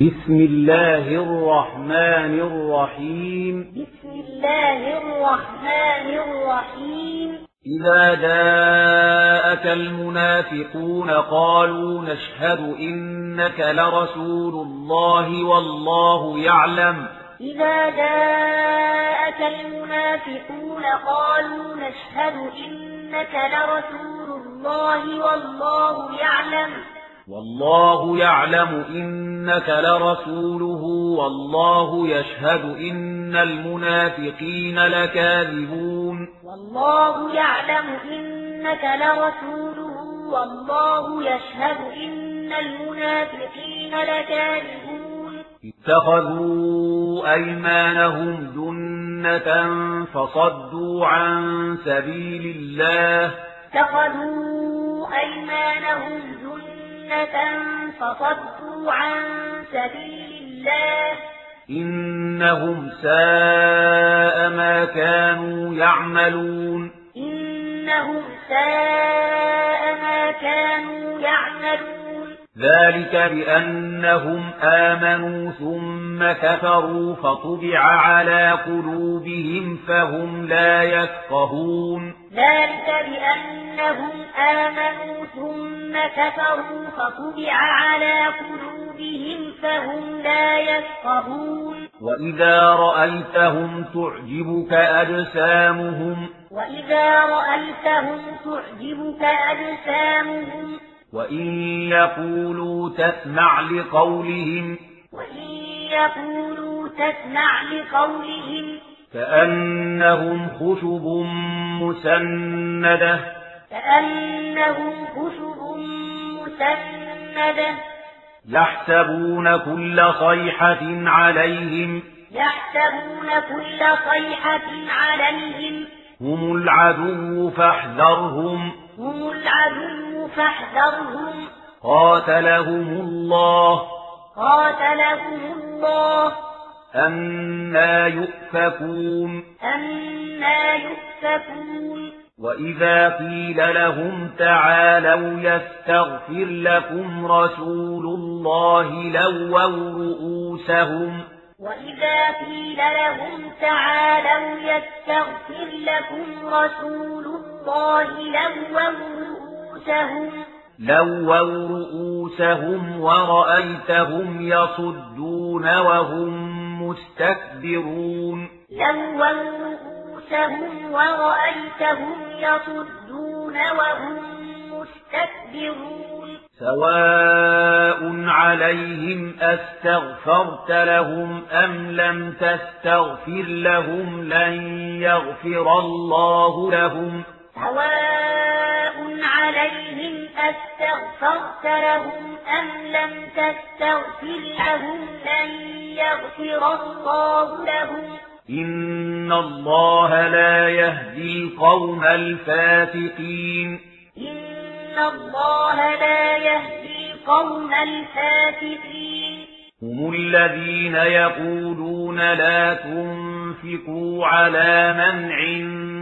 بسم الله الرحمن الرحيم. بسم الله الرحمن الرحيم. إذا جاءك المنافقون قالوا نشهد إنك لرسول الله والله يعلم. إذا جاءك المنافقون قالوا نشهد إنك لرسول الله والله يعلم. والله يعلم إنك لرسوله والله يشهد إن المنافقين لكاذبون. والله يعلم إنك لرسوله والله يشهد إن المنافقين لكاذبون. اتخذوا أيمانهم جنة فصدوا عن سبيل الله. اتخذوا أيمانهم جنة فصدوا عن سبيل الله. إنهم ساء ما كانوا يعملون. إنهم ساء ما كانوا يعملون. ذلك بأنهم آمنوا ثم كفروا فطبع على قلوبهم فهم لا يفقهون. ذلك بأنهم آمنوا ثم كفروا فطبع على قلوبهم فهم لا يفقهون. وإذا رأيتهم تعجبك أجسامهم. وإذا رأيتهم تعجبك أجسامهم. وإن يقولوا تسمع لقولهم. يقولوا تسمع لقولهم. كأنهم خشب مسندة. كأنهم خشب مسندة. يحسبون كل صيحة عليهم. يحسبون كل صيحة عليهم. هم العدو فاحذرهم. هم العدو فاحذرهم. قاتلهم الله. قاتلهم الله. أنا يؤفكون أنا يؤفكون. وإذا قيل لهم تعالوا يستغفر لكم رسول الله لووا رؤوسهم وإذا قيل لهم تعالوا يستغفر لكم رسول الله لووا رؤوسهم لووا رؤوسهم ورأيتهم يصدون وهم مستكبرون. لووا رؤوسهم ورأيتهم يصدون وهم مستكبرون. سواء عليهم أستغفرت لهم أم لم تستغفر لهم لن يغفر الله لهم. سواء عليهم أستغفرت لهم أم لم تستغفر لهم لن يغفر الله لهم؟ إن الله لا يهدي القوم الفاتقين إن الله لا يهدي القوم الفاسقين. هم الذين يقولون لا تنفقوا على من عند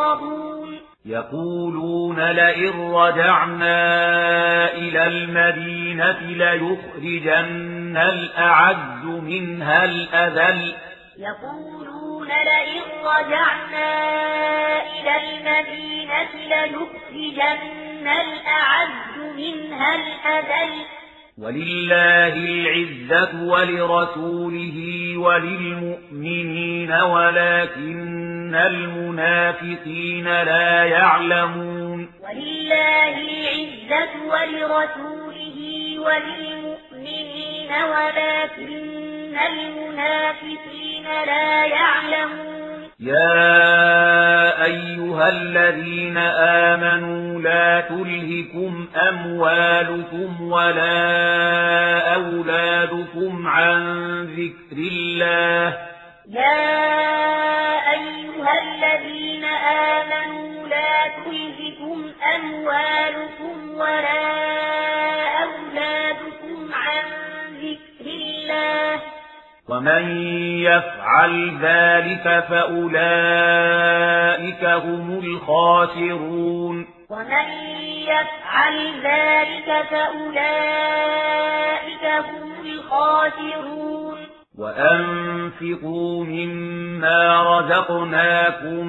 يفقهون. يقولون لئن رجعنا إلى المدينة ليخرجن الأعز منها الأذل. يقولون لئن رجعنا إلى المدينة ليخرجن الأعز منها الأذل. ولله العزة ولرسوله وللمؤمنين ولكن المنافقين لا يعلمون. ولله العزة ولرسوله وللمؤمنين ولكن المنافقين لا يعلمون. يا أيها الذين آمنوا لا تلهكم أموالكم ولا أولادكم عن ذكر الله. يا أيها الذين آمنوا لا تلهكم أموالكم ولا ومن يفعل ذلك فأولئك هم الخاسرون. ومن يفعل ذلك فأولئك هم الخاسرون. وأنفقوا مما رزقناكم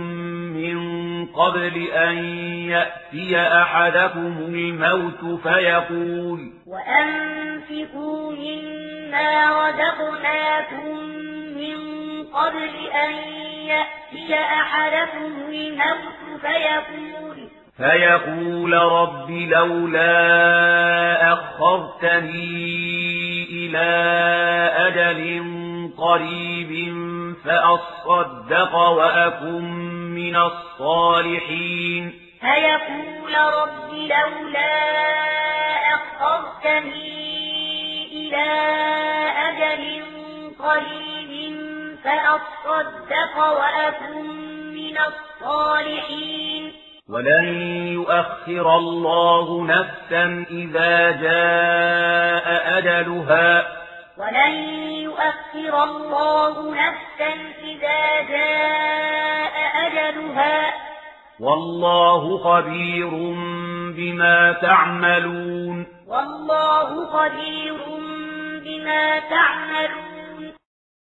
من قبل أن يأتي أحدكم الموت فيقول وأنفقوا مما رزقناكم من قبل أن يأتي أحدكم الموت فيقول فيقول رب لولا أخرتني إلى أجل قريب فأصدق وأكن من الصالحين فيقول رب لولا أخرتني إلى أجل قريب فأصدق وأكن من الصالحين. ولن يؤخر الله نفسا إذا جاء أجلها. ولن يؤخر الله نفسا إذا جاء أجلها. والله خبير بما تعملون. والله خبير بما تعملون